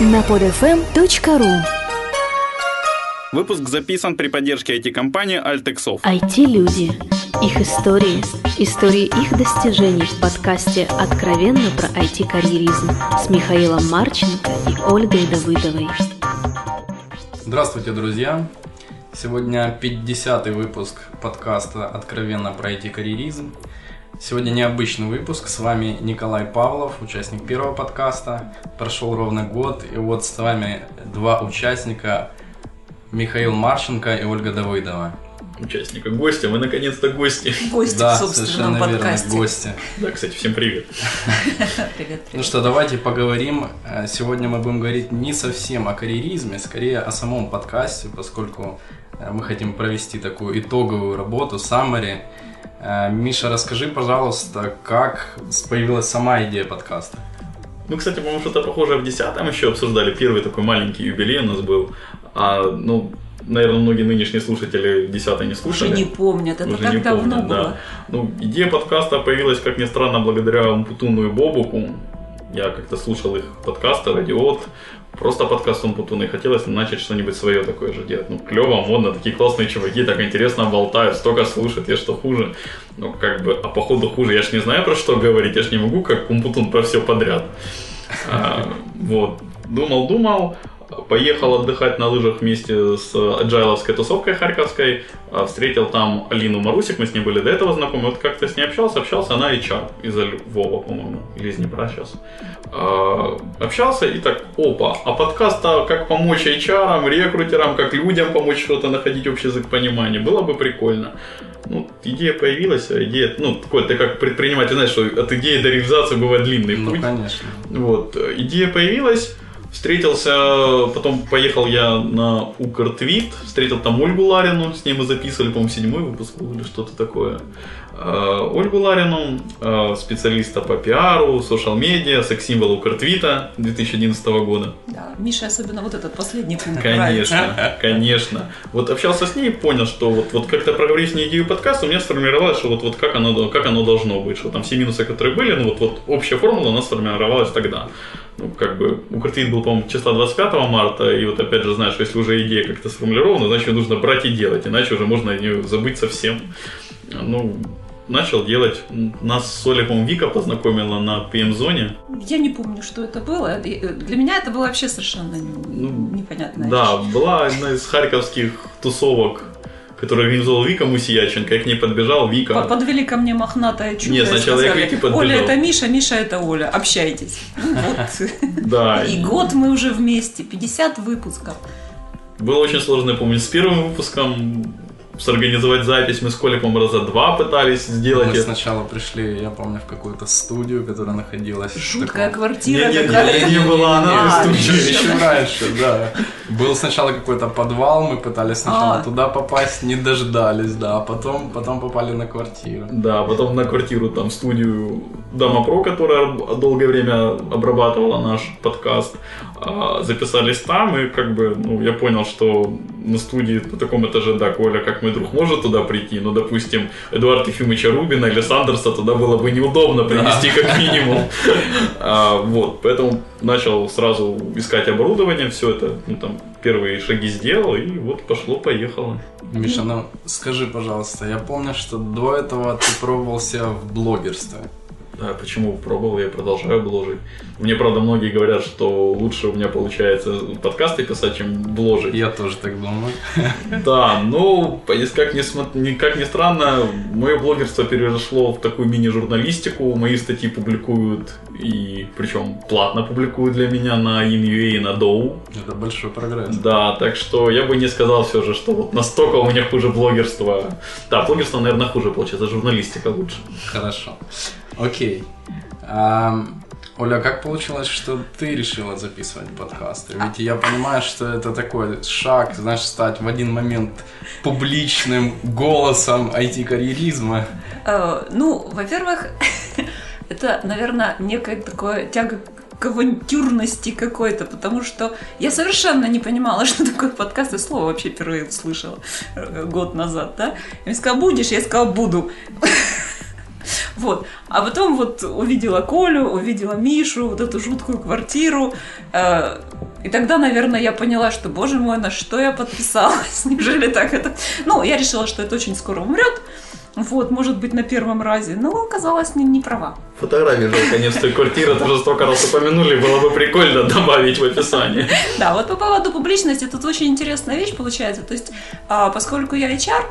на podfm.ru Выпуск записан при поддержке IT-компании Altexov. IT-люди. Их истории. Истории их достижений в подкасте «Откровенно про IT-карьеризм» с Михаилом Марченко и Ольгой Давыдовой. Здравствуйте, друзья! Сегодня 50-й выпуск подкаста «Откровенно про IT-карьеризм». Сегодня необычный выпуск. С вами Николай Павлов, участник первого подкаста. Прошел ровно год, и вот с вами два участника Михаил Марченко и Ольга Давыдова. Участника, гостя. Мы наконец-то гости. Гости да, в собственном совершенно подкасте. верно, гости. Да, кстати, всем привет. Ну что, давайте поговорим. Э, Сегодня мы будем говорить не совсем о карьеризме, скорее о самом подкасте, поскольку э, мы хотим провести такую итоговую работу, summary. Э, Миша, расскажи, пожалуйста, как появилась сама идея подкаста? Ну, кстати, по-моему, что-то похожее в 10-м еще обсуждали. Первый такой маленький юбилей у нас был. А, ну, наверное, многие нынешние слушатели 10 не Уже слушали. не помнят, это Уже так не давно помнят, было. да. Ну, идея подкаста появилась, как ни странно, благодаря Умпутуну и Бобуку. Я как-то слушал их подкасты, радиот, просто подкаст Умпутуна, и хотелось начать что-нибудь свое такое же делать. Ну, клево, модно, такие классные чуваки, так интересно болтают, столько слушают, я что хуже. Ну, как бы, а походу хуже, я ж не знаю про что говорить, я ж не могу, как Умпутун, про все подряд. А, вот, думал, думал, поехал отдыхать на лыжах вместе с аджайловской тусовкой харьковской, а, встретил там Алину Марусик, мы с ней были до этого знакомы, вот как-то с ней общался, общался, она HR из Львова, по-моему, или из Днепра сейчас. А, Общался и так, опа, а подкаст-то как помочь HR, рекрутерам, как людям помочь что-то находить общий язык понимания, было бы прикольно. Ну, идея появилась, а идея, ну, такой, ты как предприниматель, знаешь, что от идеи до реализации бывает длинный Ну, путь. конечно. Вот, э, идея появилась, встретился, потом поехал я на Укртвит, встретил там Ольгу Ларину, с ней мы записывали, по-моему, седьмой выпуск был или что-то такое. Э, Ольгу Ларину, э, специалиста по пиару, социал-медиа, секс-символа Укртвита 2011 года. Да, Миша, особенно вот этот последний пункт нравится. Конечно, конечно. Вот общался с ней и понял, что вот, вот как-то проговорив с ней идею подкаста, у меня сформировалось, что вот, вот как, оно, как оно должно быть, что там все минусы, которые были, ну вот, вот общая формула у нас сформировалась тогда. Ну, как бы, Укртвит был, по-моему, числа 25 марта, и вот опять же, знаешь, если уже идея как-то сформулирована, значит, ее нужно брать и делать, иначе уже можно ее забыть совсем. Ну, начал делать. Нас с Олей, по-моему, Вика познакомила на PM-зоне. Я не помню, что это было. Э, Для меня это было вообще совершенно Ну, непонятно. Да, была одна из харьковских тусовок, которую организовал Вика Мусияченко. Я к ней подбежал, Вика. Подвели ко мне мохнатое чудо Нет, сначала я к сказали, Вике подбежал. Оля это Миша, Миша это Оля, общайтесь. Да. И год мы уже вместе, 50 выпусков. Было очень сложно, я помню, с первым выпуском сорганизовать запись. Мы с по-моему, раза два пытались сделать Мы это. сначала пришли, я помню, в какую-то студию, которая находилась Жуткая таком- квартира Не-не-не, какая-то. не была она Еще, раньше, да. Был сначала какой-то подвал, мы пытались сначала А. туда попасть, не дождались, да, а потом, потом попали на квартиру. Да, потом на квартиру, там, студию Дама Про, которая долгое время обрабатывала наш подкаст, а, записались там, и как бы, ну, я понял, что на студии на таком этаже, да, Коля, как мой друг, может туда прийти, но, допустим, Эдуарда Ефимовича Рубина или Сандерса туда было бы неудобно принести как минимум. А, Вот, поэтому начал сразу искать оборудование, все это, ну, там, первые шаги сделал, и вот пошло-поехало. Миша, ну скажи, пожалуйста, я помню, что до этого ты пробовался в блогерстве. Да, почему пробовал, я продолжаю бложить. Мне, правда, многие говорят, что лучше у меня получается подкасты писать, чем бложить. Я тоже так думаю. Да, ну, как ни, как ни странно, мое блогерство переросло в такую мини-журналистику. Мои статьи публикуют, и причем платно публикуют для меня на InUA и на Dow. Это большой прогресс. Да, так что я бы не сказал все же, что вот настолько у меня хуже блогерство. Да, блогерство, наверное, хуже получается, журналистика лучше. Хорошо. Окей. Оля, как получилось, что ты решила записывать подкасты? Ведь я понимаю, что это такой шаг, знаешь, стать в один момент публичным голосом IT-карьеризма. Э, Ну, во-первых, это, наверное, некая такое тяга к авантюрности какой-то, потому что я совершенно не понимала, что такое подкаст, и слово вообще впервые услышала э, год назад, да. Мне сказала, будешь? Я сказала, буду. Вот. А потом вот увидела Колю, увидела Мишу, вот эту жуткую квартиру. Э, и тогда, наверное, я поняла, что, боже мой, на что я подписалась? Неужели так это... Ну, я решила, что это очень скоро умрет. Вот, может быть, на первом разе. Но оказалось, не, не права. Фотографии нет с той квартиры, тоже столько раз упомянули, было бы прикольно добавить в описание. Да, вот по поводу публичности, тут очень интересная вещь получается. То есть, а, поскольку я HR,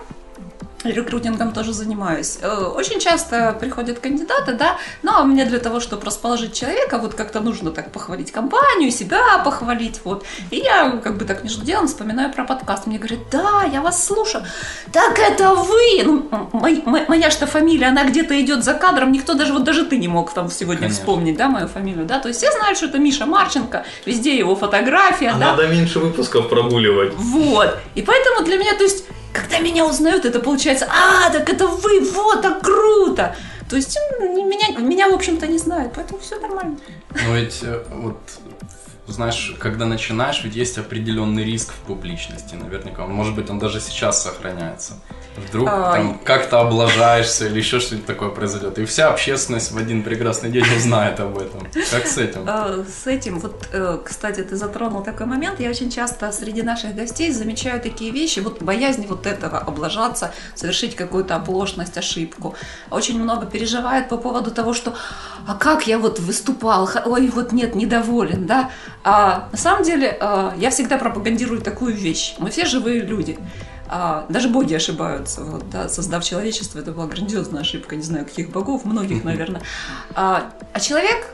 рекрутингом тоже занимаюсь. Э, очень часто приходят кандидаты, да, но мне для того, чтобы расположить человека, вот как-то нужно так похвалить компанию, себя похвалить, вот. И я как бы так между делом вспоминаю про подкаст. Мне говорят, да, я вас слушаю. Так это вы! Ну, моя, моя что фамилия, она где-то идет за кадром, никто даже, вот даже ты не мог там сегодня Конечно. вспомнить, да, мою фамилию, да, то есть все знают, что это Миша Марченко, везде его фотография, а да. Надо меньше выпусков прогуливать. Вот. И поэтому для меня, то есть когда меня узнают, это получается, а, так это вы, вот, так круто. То есть меня, меня в общем-то, не знают, поэтому все нормально. Ну ведь э, вот знаешь, когда начинаешь, ведь есть определенный риск в публичности, наверняка. Может быть, он даже сейчас сохраняется. Вдруг а... там как-то облажаешься или еще что-нибудь такое произойдет. И вся общественность в один прекрасный день узнает об этом. Как с этим? А, с этим, вот, э, кстати, ты затронул такой момент. Я очень часто среди наших гостей замечаю такие вещи. Вот боязнь вот этого, облажаться, совершить какую-то оплошность, ошибку. Очень много переживает по поводу того, что а как я вот выступал, ой, вот нет, недоволен, да. А на самом деле а, я всегда пропагандирую такую вещь. Мы все живые люди. А, даже боги ошибаются. Вот, да, создав человечество, это была грандиозная ошибка, не знаю, каких богов, многих, наверное. А, а человек,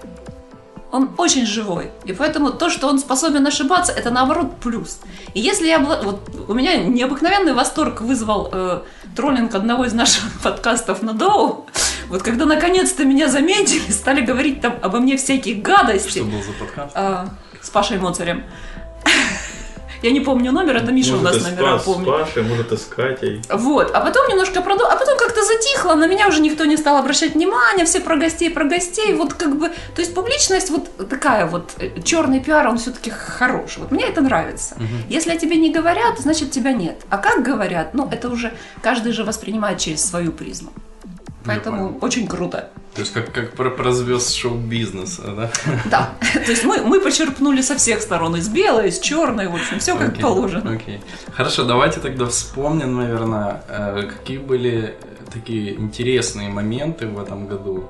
он очень живой. И поэтому то, что он способен ошибаться, это наоборот плюс. И если я... Вот у меня необыкновенный восторг вызвал э, троллинг одного из наших подкастов на Доу. Вот когда наконец-то меня заметили, стали говорить там обо мне всякие гадости. Что был за подкаст? Э, с Пашей Моцарем. Я не помню номер, это Миша может, у нас номера спас, помнит. С Пашей, может, с Катей. Вот, а потом немножко продул, а потом как-то затихло, на меня уже никто не стал обращать внимания, все про гостей, про гостей, вот как бы, то есть публичность вот такая вот, э, черный пиар, он все-таки хорош, вот мне это нравится. Угу. Если о тебе не говорят, значит тебя нет, а как говорят, ну это уже каждый же воспринимает через свою призму. Поэтому очень круто. То есть как, как про, про звезд шоу-бизнеса, да? Да. То есть мы, мы почерпнули со всех сторон. Из белой, из черной, в общем, все как okay, положено. Окей. Okay. Хорошо, давайте тогда вспомним, наверное, э, какие были такие интересные моменты в этом году.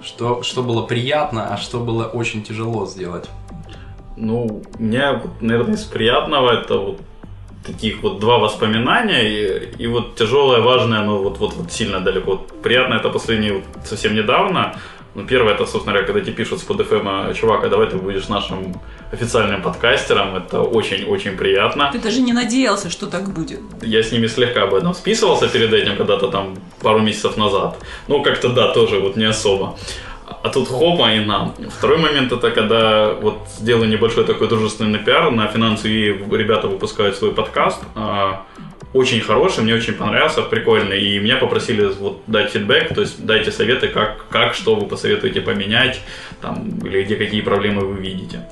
Что, что было приятно, а что было очень тяжело сделать? Ну, мне, наверное, из приятного это вот таких вот два воспоминания, и, и вот тяжелое, важное, но вот, вот, вот сильно далеко. Вот приятное это последнее вот совсем недавно. Ну, первое, это, собственно говоря, когда тебе пишут с под FM, чувак, а давай ты будешь нашим официальным подкастером, это очень-очень приятно. Ты даже не надеялся, что так будет. Я с ними слегка об этом списывался перед этим, когда-то там пару месяцев назад. Ну, как-то да, тоже вот не особо. А тут хопа и нам. Второй момент это когда вот сделаю небольшой такой дружественный пиар на финансы ребята выпускают свой подкаст. А, очень хороший, мне очень понравился, прикольный. И меня попросили вот дать фидбэк, то есть дайте советы, как, как что вы посоветуете поменять, там, или где какие проблемы вы видите.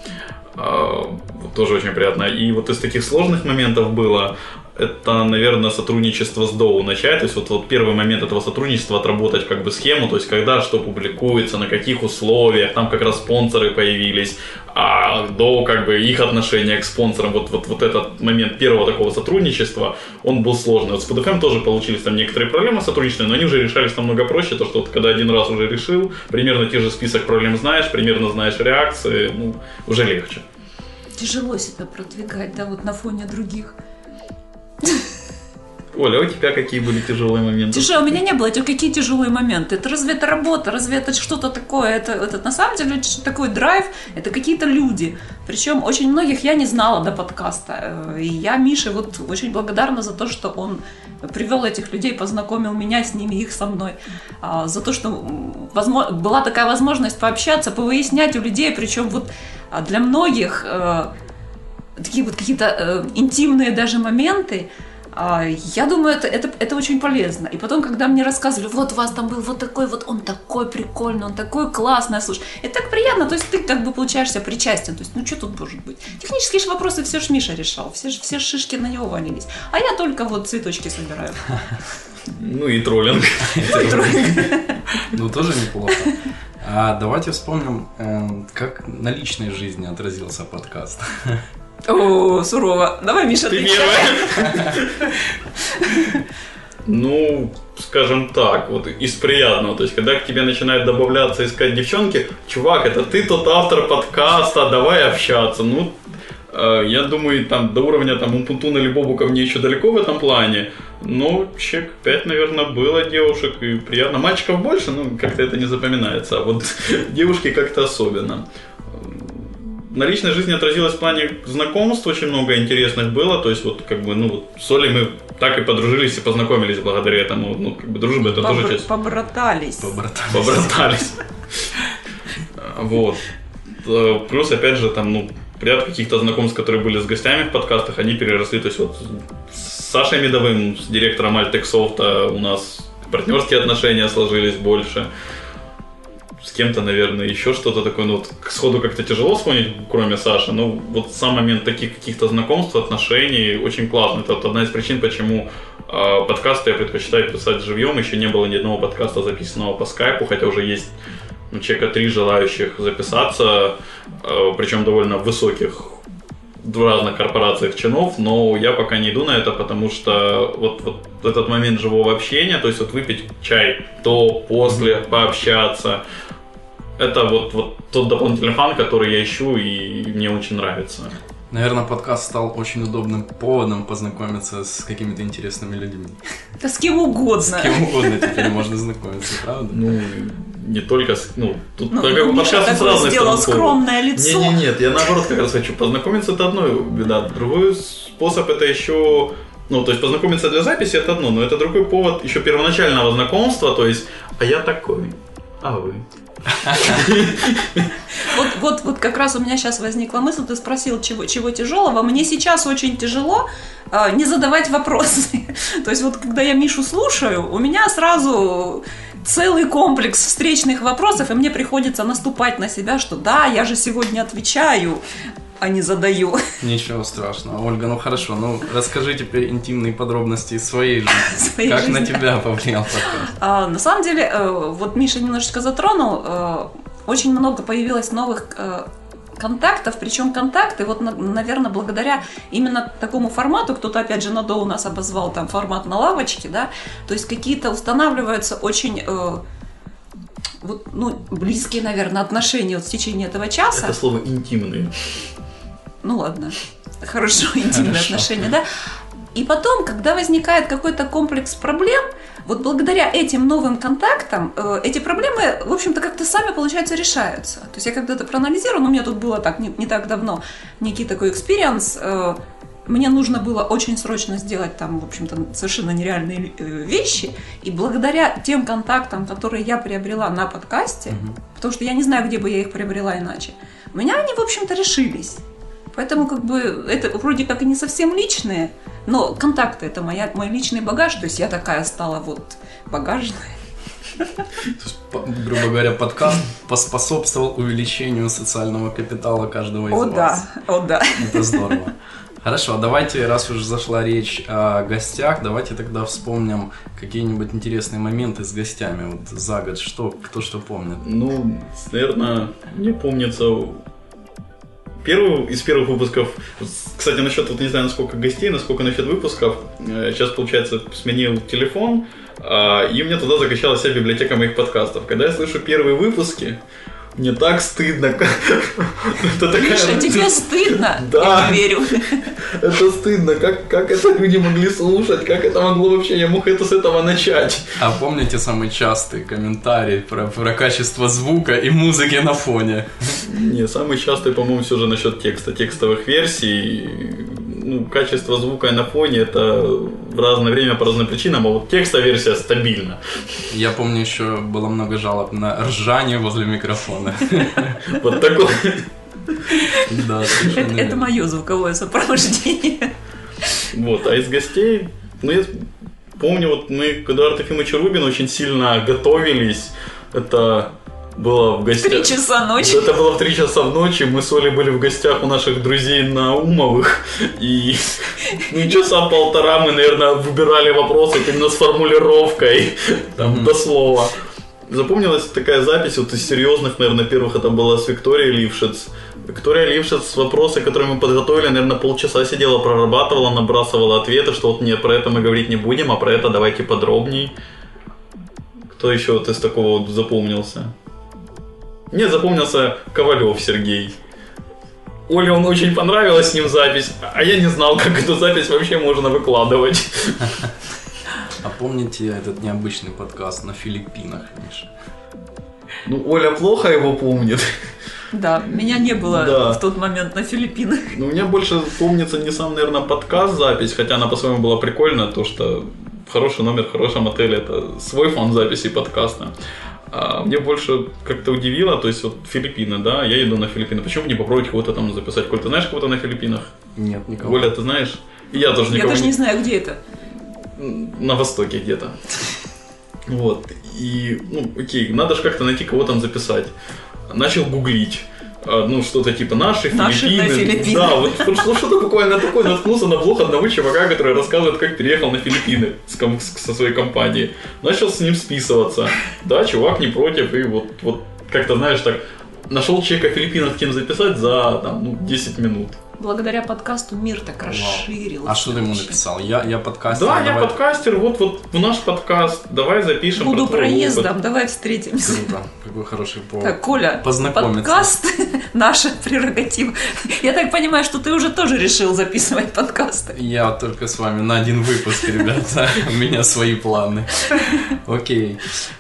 А, тоже очень приятно. И вот из таких сложных моментов было, это, наверное, сотрудничество с Доу начать. То есть вот, вот первый момент этого сотрудничества отработать как бы схему, то есть когда что публикуется, на каких условиях, там как раз спонсоры появились, а Доу как бы их отношение к спонсорам, вот, вот, вот этот момент первого такого сотрудничества, он был сложный. Вот с PDFM тоже получились там некоторые проблемы сотрудничества, но они уже решались намного проще, то что вот когда один раз уже решил, примерно те же список проблем знаешь, примерно знаешь реакции, ну, уже легче. Тяжело себя продвигать, да, вот на фоне других. Оля, а у тебя какие были тяжелые моменты? Тяжелые, у меня не было этих какие тяжелые моменты. Это разве это работа, разве это что-то такое? Это, это на самом деле такой драйв, это какие-то люди. Причем очень многих я не знала до подкаста. И я Мише вот очень благодарна за то, что он привел этих людей, познакомил меня с ними, их со мной. А, за то, что возможно, была такая возможность пообщаться, повыяснять у людей, причем вот а, для многих э, такие вот какие-то э, интимные даже моменты, а, я думаю, это, это, это очень полезно. И потом, когда мне рассказывали, вот у вас там был вот такой вот, он такой прикольный, он такой классный, слушай, это так приятно, то есть ты как бы получаешься причастен, то есть ну что тут может быть? Технические же вопросы все ж Миша решал, все, все шишки на него валились, а я только вот цветочки собираю. Ну и троллинг. Ну, тоже неплохо. А давайте вспомним, эм, как на личной жизни отразился подкаст. О, сурово. Давай, Миша, Ты первая. Ну, скажем так, вот из приятного. То есть, когда к тебе начинают добавляться, искать девчонки, чувак, это ты тот автор подкаста, давай общаться. Ну, э, я думаю, там до уровня там Умпутуна или Бобука мне еще далеко в этом плане. Но чек 5, наверное, было девушек, и приятно. Мальчиков больше, но как-то это не запоминается. А вот девушки как-то особенно. На личной жизни отразилось в плане знакомств, очень много интересных было, то есть вот как бы, ну вот с Олей мы так и подружились и познакомились благодаря этому, ну как бы дружба это тоже Побр- часть, Побратались. Побратались. побратались. Вот. Э, Плюс, опять же, там, ну, ряд каких-то знакомств, которые были с гостями в подкастах, они переросли, то есть вот с Сашей Медовым, с директором Альтексофта у нас партнерские отношения сложились больше. С кем-то, наверное, еще что-то такое, ну вот сходу как-то тяжело вспомнить, кроме Саши, но вот сам момент таких каких-то знакомств, отношений очень классно. Это вот одна из причин, почему э, подкасты я предпочитаю писать живьем. Еще не было ни одного подкаста, записанного по скайпу, хотя уже есть ну, человека три желающих записаться, э, причем довольно высоких в разных корпорациях чинов, но я пока не иду на это, потому что вот, вот этот момент живого общения, то есть вот выпить чай до, после, пообщаться, это вот, вот тот дополнительный фан, который я ищу и мне очень нравится. Наверное, подкаст стал очень удобным поводом познакомиться с какими-то интересными людьми. Да с кем угодно. С кем угодно теперь можно знакомиться, правда? Ну, не только с... Ну, тут Ну, как бы Миша подкасты с разных сделал скромное лицо. Не, не, нет, я наоборот как раз хочу. Познакомиться это одно беда. Другой способ это еще ну, то есть познакомиться для записи это одно, но это другой повод еще первоначального знакомства, то есть, а я такой, а вы. Вот, вот, вот как раз у меня сейчас возникла мысль, ты спросил, чего, чего тяжелого. Мне сейчас очень тяжело э, не задавать вопросы. То есть вот когда я Мишу слушаю, у меня сразу целый комплекс встречных вопросов, и мне приходится наступать на себя, что да, я же сегодня отвечаю, а не задаю. Ничего страшного. Ольга, ну хорошо, ну расскажи теперь интимные подробности своей жизни. Своей как на жизни. тебя повлиял подкаст? А, на самом деле, э, вот Миша немножечко затронул, э, очень много появилось новых э, контактов, причем контакты, вот, наверное, благодаря именно такому формату, кто-то, опять же, Надо у нас обозвал там формат на лавочке, да, то есть какие-то устанавливаются очень вот, ну, близкие, наверное, отношения вот в течение этого часа. Это слово интимные. Ну ладно, хорошо, интимные Хорошо. отношения, да. И потом, когда возникает какой-то комплекс проблем, вот благодаря этим новым контактам э, эти проблемы, в общем-то, как-то сами, получается, решаются. То есть я когда-то проанализировала, ну, у меня тут было так, не, не так давно, некий такой experience, э, мне нужно было очень срочно сделать там, в общем-то, совершенно нереальные э, вещи, и благодаря тем контактам, которые я приобрела на подкасте, потому что я не знаю, где бы я их приобрела иначе, у меня они, в общем-то, решились. Поэтому как бы это вроде как и не совсем личные, но контакты это моя, мой личный багаж, то есть я такая стала вот багажная. То есть, по- грубо говоря, подкаст поспособствовал увеличению социального капитала каждого из О вас. да, о да. Это здорово. Хорошо, давайте, раз уж зашла речь о гостях, давайте тогда вспомним какие-нибудь интересные моменты с гостями вот за год. Что, кто что помнит? Ну, наверное, мне помнится первый из первых выпусков. Кстати, насчет, вот не знаю, насколько гостей, насколько насчет выпусков. Э, Сейчас, получается, сменил телефон, а, и мне туда закачалась вся библиотека моих подкастов. Когда я слышу первые выпуски, мне так стыдно. Это такая... Миша, тебе стыдно? Да. Я не верю. Это стыдно. Как, как это люди могли слушать? Как это могло вообще? Я мог это с этого начать. А помните самый частый комментарий про, про качество звука и музыки на фоне? Не, самый частый, по-моему, все же насчет текста, текстовых версий. Ну, качество звука на фоне это в разное время по разным причинам, а вот текстовая версия стабильна. Я помню, еще было много жалоб на ржание возле микрофона. Вот такой. Да, Это, мое звуковое сопровождение. Вот, а из гостей, ну, я помню, вот мы к Эдуарду Ефимовичу Рубину очень сильно готовились. Это было в гостях. Три часа ночи. Это было в 3 часа в ночи, мы с Олей были в гостях у наших друзей на Умовых, и ну, часа полтора мы, наверное, выбирали вопросы именно с формулировкой, там, до слова. Запомнилась такая запись вот из серьезных, наверное, первых это была с Викторией Лившиц. Виктория Лившиц, вопросы, которые мы подготовили, наверное, полчаса сидела, прорабатывала, набрасывала ответы, что вот нет, про это мы говорить не будем, а про это давайте подробней. Кто еще вот из такого вот запомнился? Мне запомнился Ковалев Сергей. Оле он очень понравилась с ним запись, а я не знал, как эту запись вообще можно выкладывать. А помните этот необычный подкаст на Филиппинах, Миша? Ну, Оля плохо его помнит. Да, меня не было Да. в тот момент на Филиппинах. Ну, у меня больше помнится не сам, наверное, подкаст запись, хотя она по-своему была прикольная, то что хороший номер в хорошем отеле это свой фон записи подкаста. А мне больше как-то удивило, то есть вот Филиппины, да, я еду на Филиппины, почему бы не попробовать кого-то там записать? Коль, ты знаешь кого-то на Филиппинах? Нет, никого. Оля, ты знаешь? И я тоже Я никого даже не не знаю, где это. на востоке где-то. Вот. И, ну, окей, надо же как-то найти кого там записать. Начал гуглить. А, Ну, что-то типа наши, Наши Филиппины. на Филиппины. Да, вот вот что- что-то на такое наткнулся на блог одного чувака, который рассказывает, как переехал на Филиппины с со своей компанией. Начал с ним списываться. Да, чувак не против, и вот, вот как-то, знаешь, так, нашел человека Филиппинов кем записать за там, ну, 10 минут. Благодаря подкасту мир так Вау. расширился. А что ты ему написал? Я, я подкастер. Да, я давай- подкастер, вот, вот в наш подкаст, давай запишем. Буду про твой проездом, опыт. давай встретимся. Круто. Какой хороший повод. Так, Коля, Познакомиться. подкаст наша прерогатива. Я так понимаю, что ты уже тоже решил записывать подкасты. Я только с вами на один выпуск, ребята. У меня свои планы. Окей.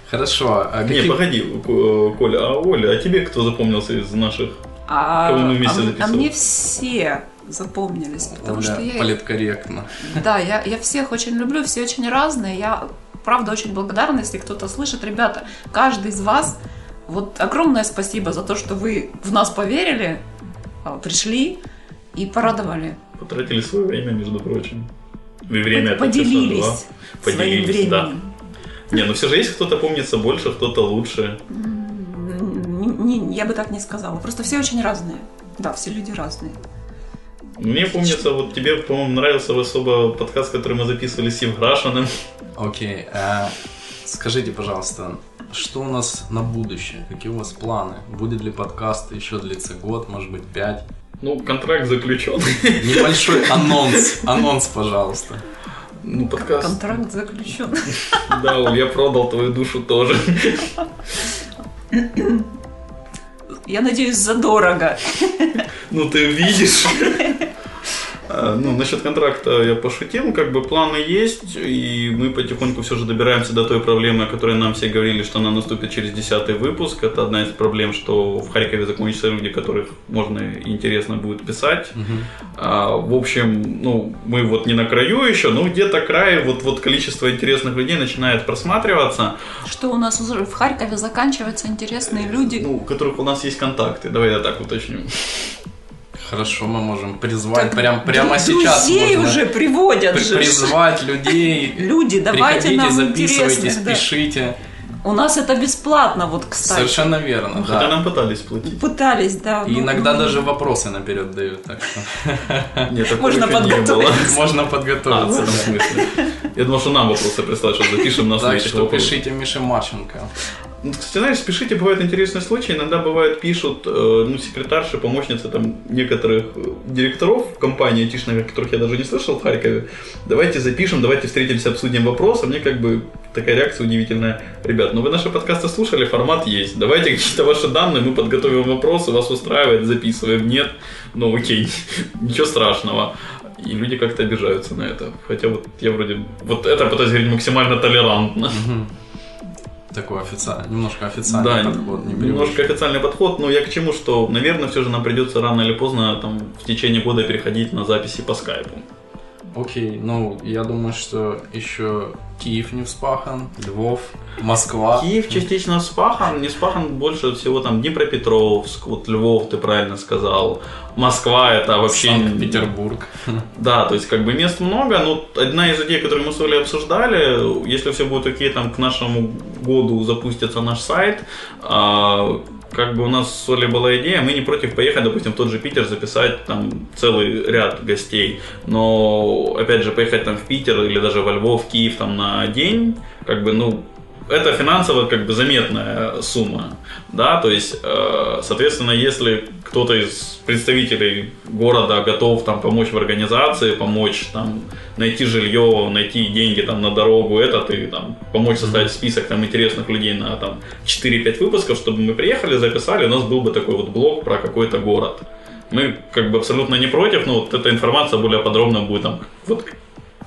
Хорошо. А Не, какие- погоди, Ко- Коля, а Оля, а тебе кто запомнился из наших? А, Кого мы вместе а- а мне все запомнились, потому Оля что я, политкорректно. да, я, я всех очень люблю, все очень разные. Я правда очень благодарна, если кто-то слышит. Ребята, каждый из вас, вот огромное спасибо за то, что вы в нас поверили, а, пришли и порадовали. Потратили свое время, между прочим. И время Поделились часа два. своим Поделились, да. временем. Не, ну все же есть кто-то помнится больше, кто-то лучше. М, не- я бы так не сказала. Просто все очень разные. Да, все люди разные. Мне помнится, вот тебе, по-моему, нравился особо подкаст, который мы записывали с Евграшиным. Окей. а скажите, пожалуйста, что у нас на будущее? Какие у вас планы? Будет ли подкаст еще длиться год, может быть, пять? Ну, контракт заключен. Небольшой анонс. Анонс, пожалуйста. Ну, подкаст. Контракт заключен. Да, я продал твою душу тоже. Я надеюсь, задорого. Ну, ты видишь. А, Ну, насчет контракта я пошутил, как бы планы есть, и мы потихоньку все же добираемся до той проблемы, о которой нам все говорили, что она наступит через десятый выпуск. Это одна из проблем, что в Харькове закончатся люди, которых можно и интересно будет писать. А, в общем, ну, мы вот не на краю еще, но где-то край, вот, вот количество интересных людей начинает просматриваться, Что у нас уже в Харькове заканчиваются интересные люди. ну, у которых у нас есть контакты. Давай я так уточню. Хорошо, мы можем призвать Так прям, прямо дру- сейчас. Друзей можно уже приводят при- же. призвать людей. Люди, давайте Приходите, нам записывайтесь, интересно. да. пишите. У нас это бесплатно, вот, кстати. Совершенно верно, Ну, Хотя да. нам пытались платить. Пытались, да. И ну, иногда ну, даже вопросы наперед дают, так что Нет, Можно подготовиться. было. можно А, в подготовиться. смысле. Я думал, что нам вопросы прислать, что запишем на Так следующий что пишите Мише Марченко. Кстати, знаешь, пишите, бывают интересные случаи. Иногда бывает пишут, э, ну, секретарши, помощницы там некоторых э, директоров компании айтишных, которых я даже не слышал в Харькове. Давайте запишем, давайте встретимся, обсудим вопрос. А мне как бы такая реакция удивительная. Ребят, ну вы наши подкасты слушали, формат есть. Давайте какие-то ваши данные, мы подготовим вопросы, вас устраивает, записываем. Нет, ну окей, ничего страшного. И люди как-то обижаются на это. Хотя вот я вроде... Вот это пытаюсь говорить максимально толерантно. Мгм. Такой официальный, немножко официальный Да, подход. Не немножко официальный подход, но я к чему, что, наверное, все же нам придется рано или поздно там, в течение года переходить на записи по скайпу. Окей, ну, я думаю, что еще Киев не вспахан, Львов, Москва. Киев частично вспахан, не вспахан больше всего там Днепропетровск, вот Львов, ты правильно сказал. Москва это вообще... Санкт-Петербург. Да, то есть как бы мест много, но одна из идей, которую мы с Олей обсуждали, если все будет окей, там к нашему году запустится наш сайт, а, как бы у нас с Олей была идея, мы не против поехать, допустим, в тот же Питер, записать там целый ряд гостей, но, опять же, поехать там в Питер или даже во Львов, Киев там на день, как бы, ну, это финансово как бы заметная сумма, да, то есть, э, соответственно, если кто-то из представителей города готов там помочь в организации, помочь там найти жилье, найти деньги там на дорогу, это ты там помочь составить список там интересных людей на там 4-5 выпусков, чтобы мы приехали, записали, у нас был бы такой вот блог про какой-то город. Мы как бы абсолютно не против, но вот эта информация более подробно будет там вот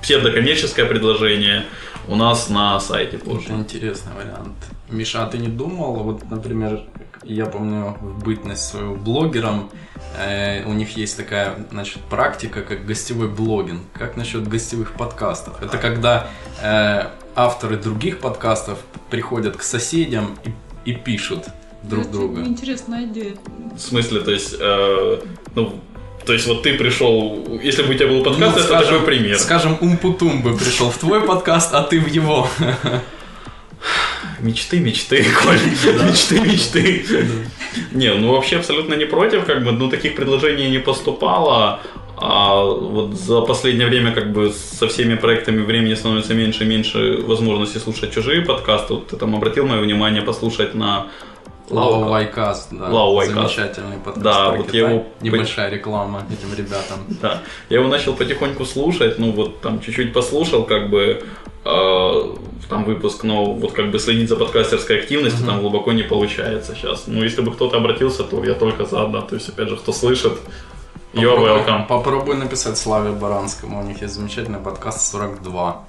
псевдокоммерческое предложение у нас на сайте позже. Это интересный вариант. Миша, а ты не думал, вот, например, я помню в бытность свою блогером, э, у них есть такая, значит, практика, как гостевой блогинг. Как насчет гостевых подкастов? Это когда э, авторы других подкастов приходят к соседям и, и пишут друг Это друга. Интересная идея. В смысле, то есть, э, ну, то есть вот ты пришел, если бы у тебя был подкаст, Ну, это скажем- такой пример. Скажем, Умпутумбы пришел в твой подкаст, а ты в его. Мечты, мечты, Коль. Мечты, мечты. Не, ну вообще абсолютно не против, как бы, ну таких предложений не поступало. А вот за последнее время как бы со всеми проектами времени становится меньше и меньше возможности слушать чужие подкасты. Вот ты там обратил мое внимание послушать на Лау- Вайкаст, да. Вайкаст. Замечательный подкаст Да, про вот Китай. я его- Небольшая реклама этим ребятам. Да. Я его начал потихоньку слушать, ну вот там чуть-чуть послушал, как бы там выпуск, но вот как бы следить за подкастерской активностью там глубоко не получается сейчас. Ну, если бы кто-то обратился, то я только за, да. То есть, опять же, кто слышит, you're Попробуй- welcome. Попробуй написать Славе Баранскому, у них есть замечательный подкаст 42.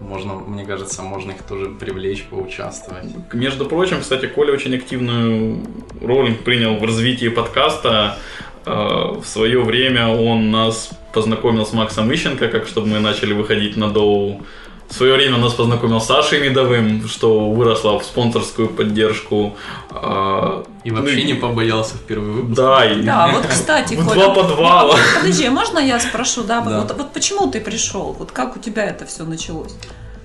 Можно, мне кажется, можно их тоже привлечь, поучаствовать. Между прочим, кстати, Коля очень активную роль принял в развитии подкаста. Э, В свое время он нас познакомил с Максом Ищенко, как чтобы мы начали выходить на доу. В свое время нас познакомил с Сашей Медовым, что выросло в спонсорскую поддержку. Э, И вообще ну не побоялся в первый выпуск. Да, и Да, вот, кстати, Коля, два подвала. подожди, можно я спрошу, да, Да. Вот, вот почему ты пришел? Вот как у тебя это все началось?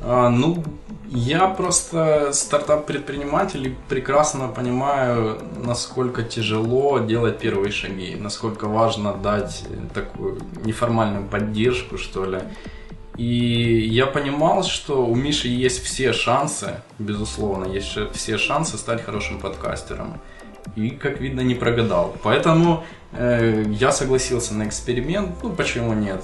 А, ну, я просто стартап-предприниматель и прекрасно понимаю, насколько тяжело делать первые шаги, насколько важно дать такую неформальную поддержку, что ли. И я понимал, что у Миши есть все шансы, безусловно, есть все шансы стать хорошим подкастером. И, как видно, не прогадал. Поэтому э, я согласился на эксперимент. Ну, почему нет?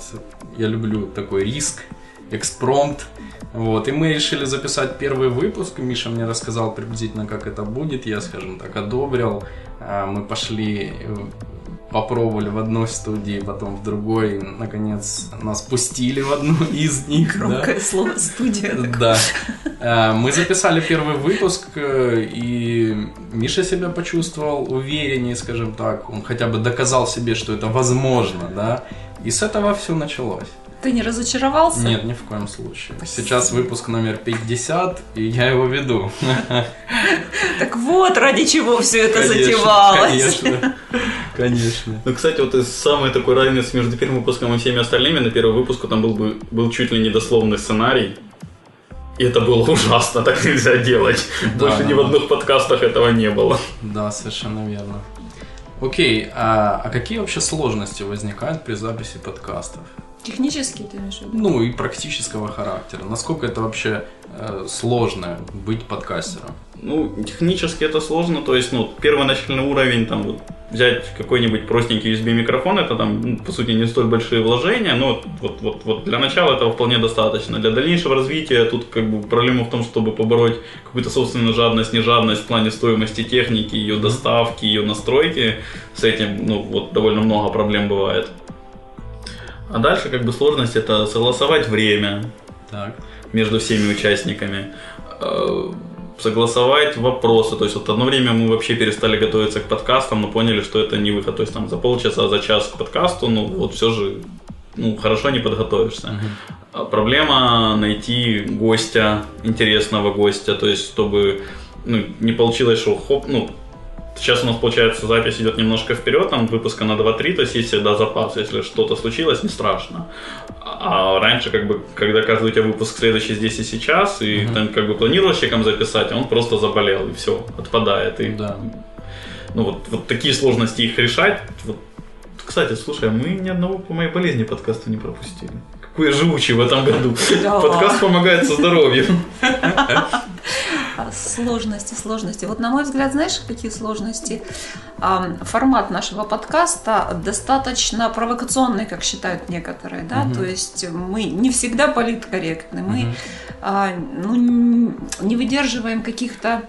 Я люблю такой риск, экспромт. Вот, и мы решили записать первый выпуск. Миша мне рассказал приблизительно, как это будет. Я, скажем так, одобрил. А, Мы пошли, э, попробовали в одной студии, потом в другой. Наконец, нас пустили в одну из них. да. Громкое слово студия. Да. Э, Мы записали первый выпуск, э, и Миша себя почувствовал увереннее, скажем так. Он хотя бы доказал себе, что это возможно, да. И с этого все началось. Ты не разочаровался? Нет, ни в коем случае. Сейчас выпуск номер 50, и я его веду. Так вот, ради чего все это затевалось. Конечно. Конечно. Ну, кстати, вот из самой такой разницы между первым выпуском и всеми остальными, на первом выпуску там был, бы, был чуть ли не дословный сценарий. И это было ужасно, так нельзя делать. Да, Больше да, ни в да. одних подкастах этого не было. Да, совершенно верно. Окей, а, а какие вообще сложности возникают при записи подкастов? Технически ты имеешь в виду? Ну и практического характера. Насколько это вообще э, сложно быть подкастером? Ну, технически это сложно, то есть, ну, первоначальный уровень, там, вот, взять какой-нибудь простенький USB-микрофон, это там, ну, по сути, не столь большие вложения, но вот, вот, вот, вот для начала этого вполне достаточно. Для дальнейшего развития тут, как бы, проблема в том, чтобы побороть какую-то собственную жадность, нежадность в плане стоимости техники, ее доставки, ее настройки. С этим, ну, вот, довольно много проблем бывает. А дальше, как бы, сложность это согласовать время, Так. между всеми участниками, э, согласовать вопросы. То есть вот одно время мы вообще перестали готовиться к подкастам, но поняли, что это не выход. То есть там за полчаса, за час к подкасту, ну вот все же ну, хорошо не подготовишься. А Проблема найти гостя, интересного гостя, то есть чтобы ну, не получилось, что хоп, ну, Сейчас у нас, получается, запись идет немножко вперед, там выпуска на 2-3, то есть есть всегда запас, если что-то случилось, не страшно. А раньше, как бы, когда каждый у тебя выпуск следующий здесь и сейчас, и Мгм. там как бы планируешь человеком записать, а он просто заболел, и все, отпадает. И, Да. Ну вот, вот такие сложности их решать. Вот. Кстати, слушай, а мы ни одного по моей болезни подкаста не пропустили. Какой живучий в этом году. Да. Подкаст помогает со здоровьем. Сложности, сложности. Вот на мой взгляд, знаешь, какие сложности? Формат нашего подкаста достаточно провокационный, как считают некоторые, да, Мгм. то есть мы не всегда политкорректны, мы а, ну, не выдерживаем каких-то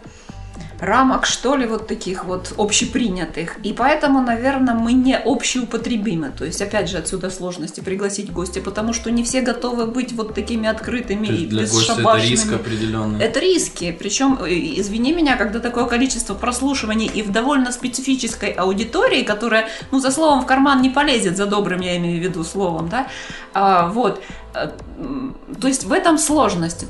рамок, что ли, вот таких вот общепринятых. И поэтому, наверное, мы не общеупотребимы. То есть, опять же, отсюда сложности пригласить гостя, потому что не все готовы быть вот такими открытыми и для гостя это риск определенный. Это риски. Причем, э, извини меня, когда такое количество прослушиваний и в довольно специфической аудитории, которая, ну, за словом в карман не полезет, за добрым я имею в виду словом, да, а, вот. Э, То есть в этом сложность.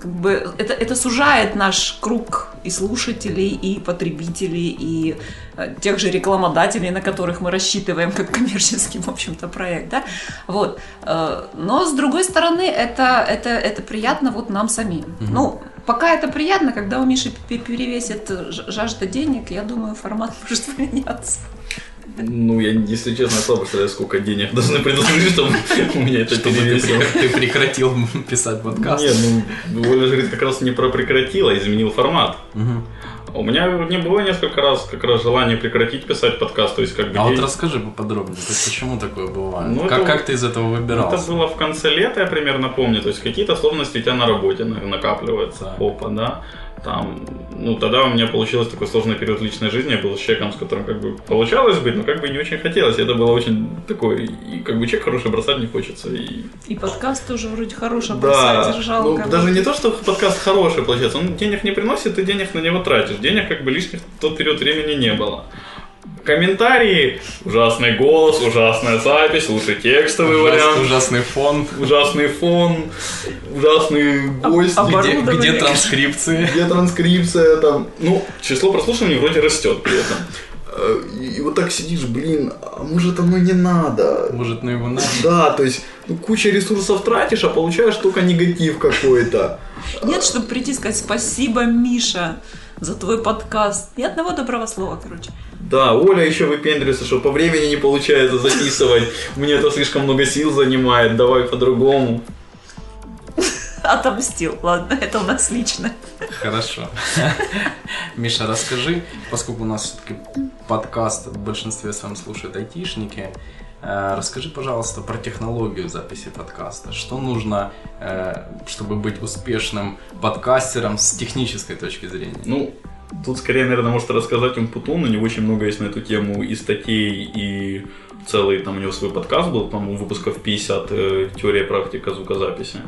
Как бы это, это сужает наш круг и слушателей, и потребителей, и э, тех же рекламодателей, на которых мы рассчитываем как коммерческий, в общем-то, проект, да, вот. Э, Но, с другой стороны, это, это, это приятно вот нам самим. Ну, пока это приятно, когда у Миши пе- перевесит жажда денег, я думаю, формат может поменяться. Ну, я, если честно, слабо представляю, сколько денег должны предложить, чтобы у меня это перевесило. ты прекратил писать подкаст. Нет, ну, Оля же как раз не про прекратил, а изменил формат. А У меня не было несколько раз как раз желание прекратить писать подкаст, то есть как бы... А вот расскажи поподробнее, то есть почему такое бывает? Ну, как, это- как ты из этого Это выбирался? было в конце лета, я примерно помню. То есть какие-то сложности у тебя на работе на- накапливаются. Опа, да. Там, ну, тогда у меня получилось такой сложный период личной жизни. Я был с человеком, с которым как бы получалось быть, но как бы не очень хотелось. И это было очень такой, и как бы человек хороший бросать не хочется. И... И подкаст тоже вроде хороший, Да, бросать, держал. ну, как даже не то, что подкаст хороший получается, он денег не приносит, ты денег на него тратишь. Денег как бы лишних в тот период времени не было. Комментарии, ужасный голос, ужасная запись, лучше текстовый Ужас- вариант ужасный фон. ужасный фон, ужасный гость, а- Где, где транскрипции? где транскрипция там. Ну, число прослушиваний вроде растет при этом. Э, И вот так сидишь, блин, а может оно не надо? Может, ну его надо? Да, то есть ну, куча ресурсов тратишь, а получаешь только негатив какой-то. Нет, чтобы прийти и сказать спасибо, Миша, за твой подкаст. Ни одного доброго слова, короче. Да, Оля еще выпендривается, что по времени не получается записывать. Мне это слишком много сил занимает, давай по-другому. Отомстил. Ладно, это у нас лично. Хорошо. Миша, расскажи, поскольку у нас все-таки подкаст в большинстве своем слушают айтишники, расскажи, пожалуйста, про технологию записи подкаста. Что нужно, э, чтобы быть успешным подкастером с технической точки зрения? Ну, тут скорее, наверное, может рассказать Умпутун, у него очень много есть на эту тему и статей, и целый, там у него свой подкаст был, по-моему, выпусков 50, э, теория практика звукозаписи.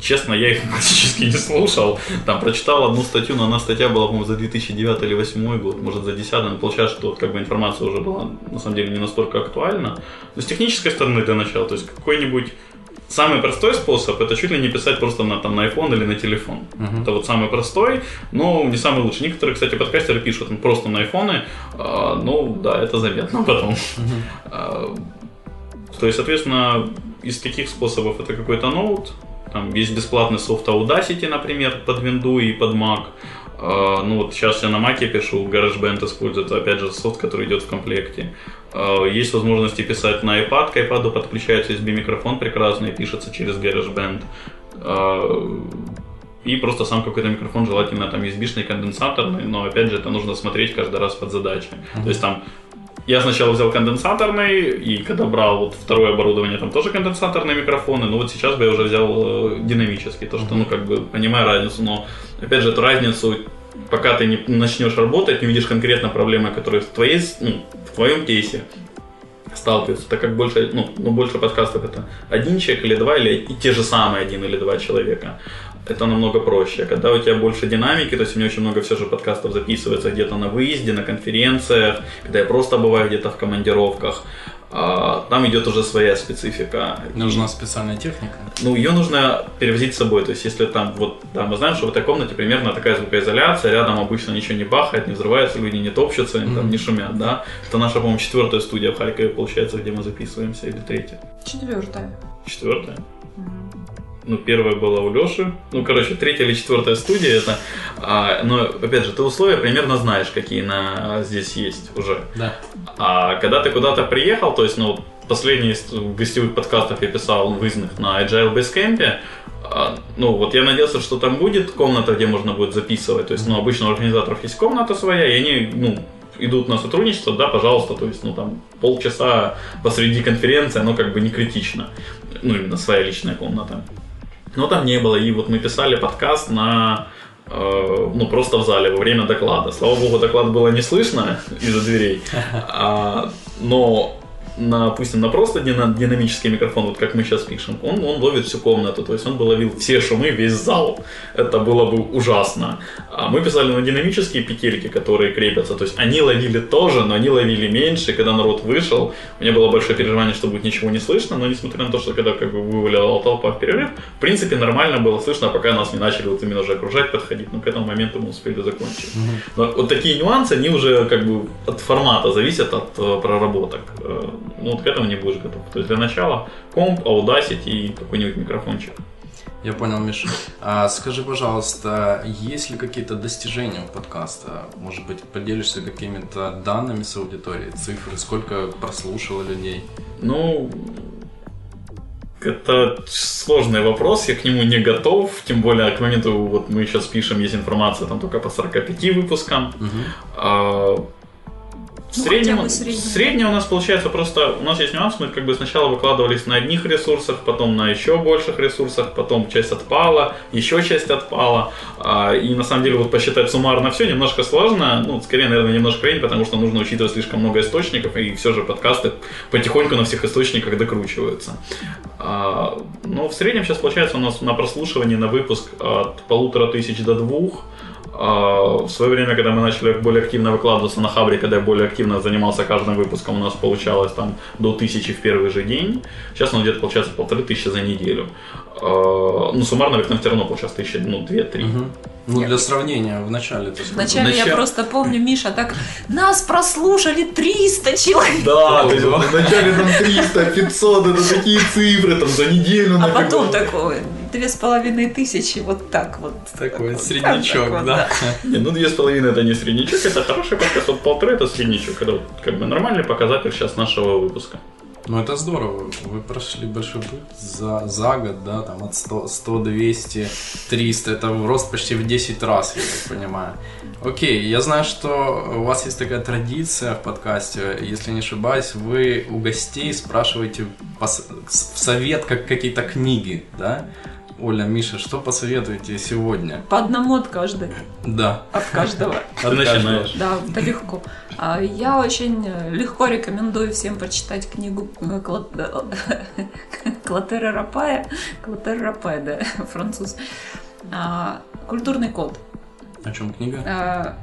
Честно, я их практически не слушал. Там прочитал одну статью, но она статья была, по-моему, за 2009 или 2008 год, может, за 10 но получается, что как бы информация уже была, на самом деле, не настолько актуальна. Но с технической стороны для начала, то есть какой-нибудь Самый простой способ это чуть ли не писать просто на, там, на iPhone или на телефон. Мгм. Это вот самый простой, но не самый лучший. Некоторые, кстати, подкастеры пишут просто на айфоны, а, ну да, это заметно потом. А, то есть, соответственно, из каких способов это какой-то ноут, там есть бесплатный софт Audacity, например, под Windows и под Mac. А, ну вот сейчас я на Mac пишу, GarageBand использует, опять же, софт, который идет в комплекте. А, Есть возможности писать на iPad, к iPad подключается USB-микрофон прекрасный, пишется через GarageBand. А, И просто сам какой-то микрофон, желательно там USB-шный, конденсаторный, но опять же это нужно смотреть каждый раз под задачей. То есть там я сначала взял конденсаторный, и когда брал вот второе оборудование, там тоже конденсаторные микрофоны, но вот сейчас бы я уже взял э, динамический, то что, ну, как бы, понимаю разницу, но, опять же, эту разницу, пока ты не начнешь работать, не видишь конкретно проблемы, которые в, твоей, ну, в твоем кейсе сталкиваются, так как больше, ну, ну, больше подкастов это один человек или два, или и те же самые один или два человека. Это намного проще. Когда у тебя больше динамики, то есть у меня очень много все же подкастов записывается где-то на выезде, на конференциях, когда я просто бываю где-то в командировках, а, там идет уже своя специфика. Нужна специальная техника. Ну, ее нужно перевозить с собой. То есть, если там, вот, да, мы знаем, что в этой комнате примерно такая звукоизоляция, рядом обычно ничего не бахает, не взрывается, люди не топчутся, mm-hmm. там не шумят, да. Это наша, по-моему, четвертая студия в Харькове, получается, где мы записываемся, или третья? Четвертая. Четвертая? Ну, первая была у Леши. Ну, короче, третья или четвертая студия это. А, но, опять же, ты условия примерно знаешь, какие на, здесь есть уже. Да. А когда ты куда-то приехал, то есть, ну, последний из гостевых подкастов я писал выездных на Agile Basecamp, а, ну, вот я надеялся, что там будет комната, где можно будет записывать. То есть, ну, обычно у организаторов есть комната своя, и они, ну, идут на сотрудничество, да, пожалуйста, то есть, ну, там, полчаса посреди конференции, оно как бы не критично. Ну, именно своя личная комната но там не было. И вот мы писали подкаст на э, ну, просто в зале во время доклада. Слава богу, доклад было не слышно из-за дверей. А, но на, допустим, на просто динамический микрофон, вот как мы сейчас пишем, он, он ловит всю комнату, то есть он бы ловил все шумы, весь зал. Это было бы ужасно. А мы писали на динамические петельки, которые крепятся, то есть они ловили тоже, но они ловили меньше. Когда народ вышел, у меня было большое переживание, что будет ничего не слышно, но несмотря на то, что когда как бы вывалила толпа в перерыв, в принципе нормально было слышно, пока нас не начали вот именно уже окружать, подходить, но к этому моменту мы успели закончить. Но вот такие нюансы, они уже как бы от формата зависят, от э, проработок. Ну вот к этому не будешь готов. То есть для начала комп, Audacity и какой-нибудь микрофончик. Я понял, Миша. А скажи, пожалуйста, есть ли какие-то достижения у подкаста? Может быть, поделишься какими-то данными с аудиторией, цифры, сколько прослушало людей? Ну, это сложный вопрос, я к нему не готов, тем более к моменту, вот мы сейчас пишем, есть информация там только по 45 выпускам. Угу. А, в ну, среднем, среднем. у нас получается просто, у нас есть нюанс, мы как бы сначала выкладывались на одних ресурсах, потом на еще больших ресурсах, потом часть отпала, еще часть отпала, а, и на самом деле вот посчитать суммарно все немножко сложно, ну, скорее, наверное, немножко лень, потому что нужно учитывать слишком много источников, и все же подкасты потихоньку на всех источниках докручиваются. А, но в среднем сейчас получается у нас на прослушивании на выпуск от полутора тысяч до двух, в свое время, когда мы начали более активно выкладываться на Хабре, когда я более активно занимался каждым выпуском, у нас получалось там до тысячи в первый же день. Сейчас у нас где-то получается полторы тысячи за неделю. А, ну, суммарно, наверное, все равно получается тысячи, ну, две-три. Угу. Ну, Нет. для сравнения, в начале то Вначале я просто помню, Миша, так, нас прослушали 300 человек. Да, то есть вначале там 300, 500, это такие цифры, там за неделю. А потом такое, две с половиной тысячи, вот так вот. Такой так среднячок, вот, да? да. Не, ну две с половиной это не среднячок, это хороший подкаст, вот полторы это среднячок, это как бы нормальный показатель сейчас нашего выпуска. Ну, это здорово. Вы прошли большой путь за, за год, да, там от 100, 100, 200, 300. Это рост почти в 10 раз, я так понимаю. Окей, я знаю, что у вас есть такая традиция в подкасте. Если не ошибаюсь, вы у гостей спрашиваете в совет как какие-то книги, да? Оля, Миша, что посоветуете сегодня? По одному от каждой. Да. От каждого. Ты начинаешь. Да, это легко. А, я очень легко рекомендую всем почитать книгу э, Клотера Рапая. Клотера Рапая, да, француз. А, Культурный код. О чем книга? А,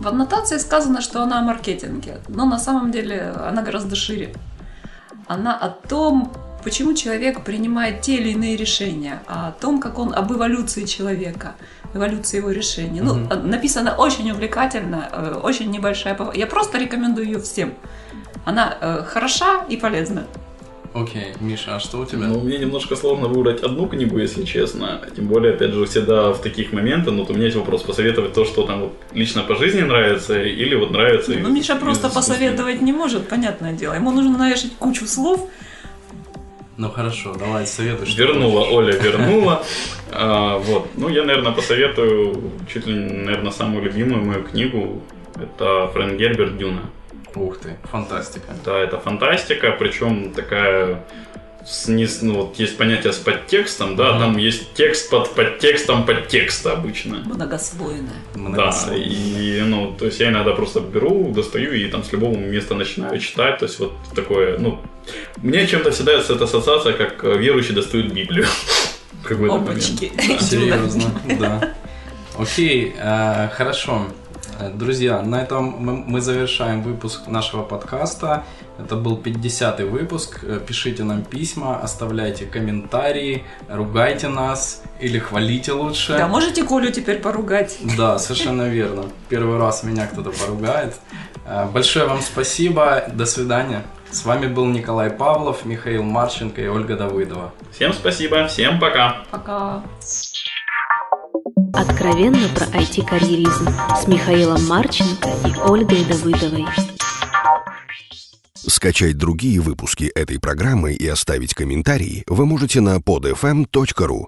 в аннотации сказано, что она о маркетинге, но на самом деле она гораздо шире. Она о том, почему человек принимает те или иные решения, о том, как он об эволюции человека, эволюции его решений. Mm-hmm. Ну, написано очень увлекательно, э, очень небольшая. Я просто рекомендую ее всем. Она э, хороша и полезна. Окей, okay. Миша, а что у тебя? Ну, мне немножко сложно выбрать одну книгу, если честно. Тем более, опять же, всегда в таких моментах, ну, вот у меня есть вопрос, посоветовать то, что там вот лично по жизни нравится, или вот нравится... Ну, Миша просто посоветовать не может, понятное дело. Ему нужно навешать кучу слов, ну хорошо, давай советуй. Что вернула, хочешь. Оля вернула. А, вот. Ну, я, наверное, посоветую чуть ли, наверное, самую любимую мою книгу. Это Фрэнк Герберт «Дюна». Ух ты, фантастика. Да, это фантастика, причем такая с, не, ну, вот есть понятие с подтекстом, да, mm-hmm. там есть текст под подтекстом подтекста обычно. Многослойное. Да, и, ну, то есть я иногда просто беру, достаю и там с любого места начинаю читать, то есть вот такое, ну, мне чем-то всегда эта ассоциация, как верующий достают Библию. Опачки. Серьезно, да. Окей, э, хорошо. Э, Друзья, на этом мы, завершаем выпуск нашего подкаста. Это был 50-й выпуск. Э, Пишите нам письма, оставляйте комментарии, ругайте нас или хвалите лучше. Да, можете Колю теперь поругать. Да, совершенно верно. Первый раз меня кто-то поругает. Э, Большое вам спасибо. До свидания. С вами был Николай Павлов, Михаил Марченко и Ольга Давыдова. Всем спасибо, всем пока. Пока. Откровенно про IT-карьеризм с Михаилом Марченко и Ольгой Давыдовой. Скачать другие выпуски этой программы и оставить комментарии вы можете на podfm.ru.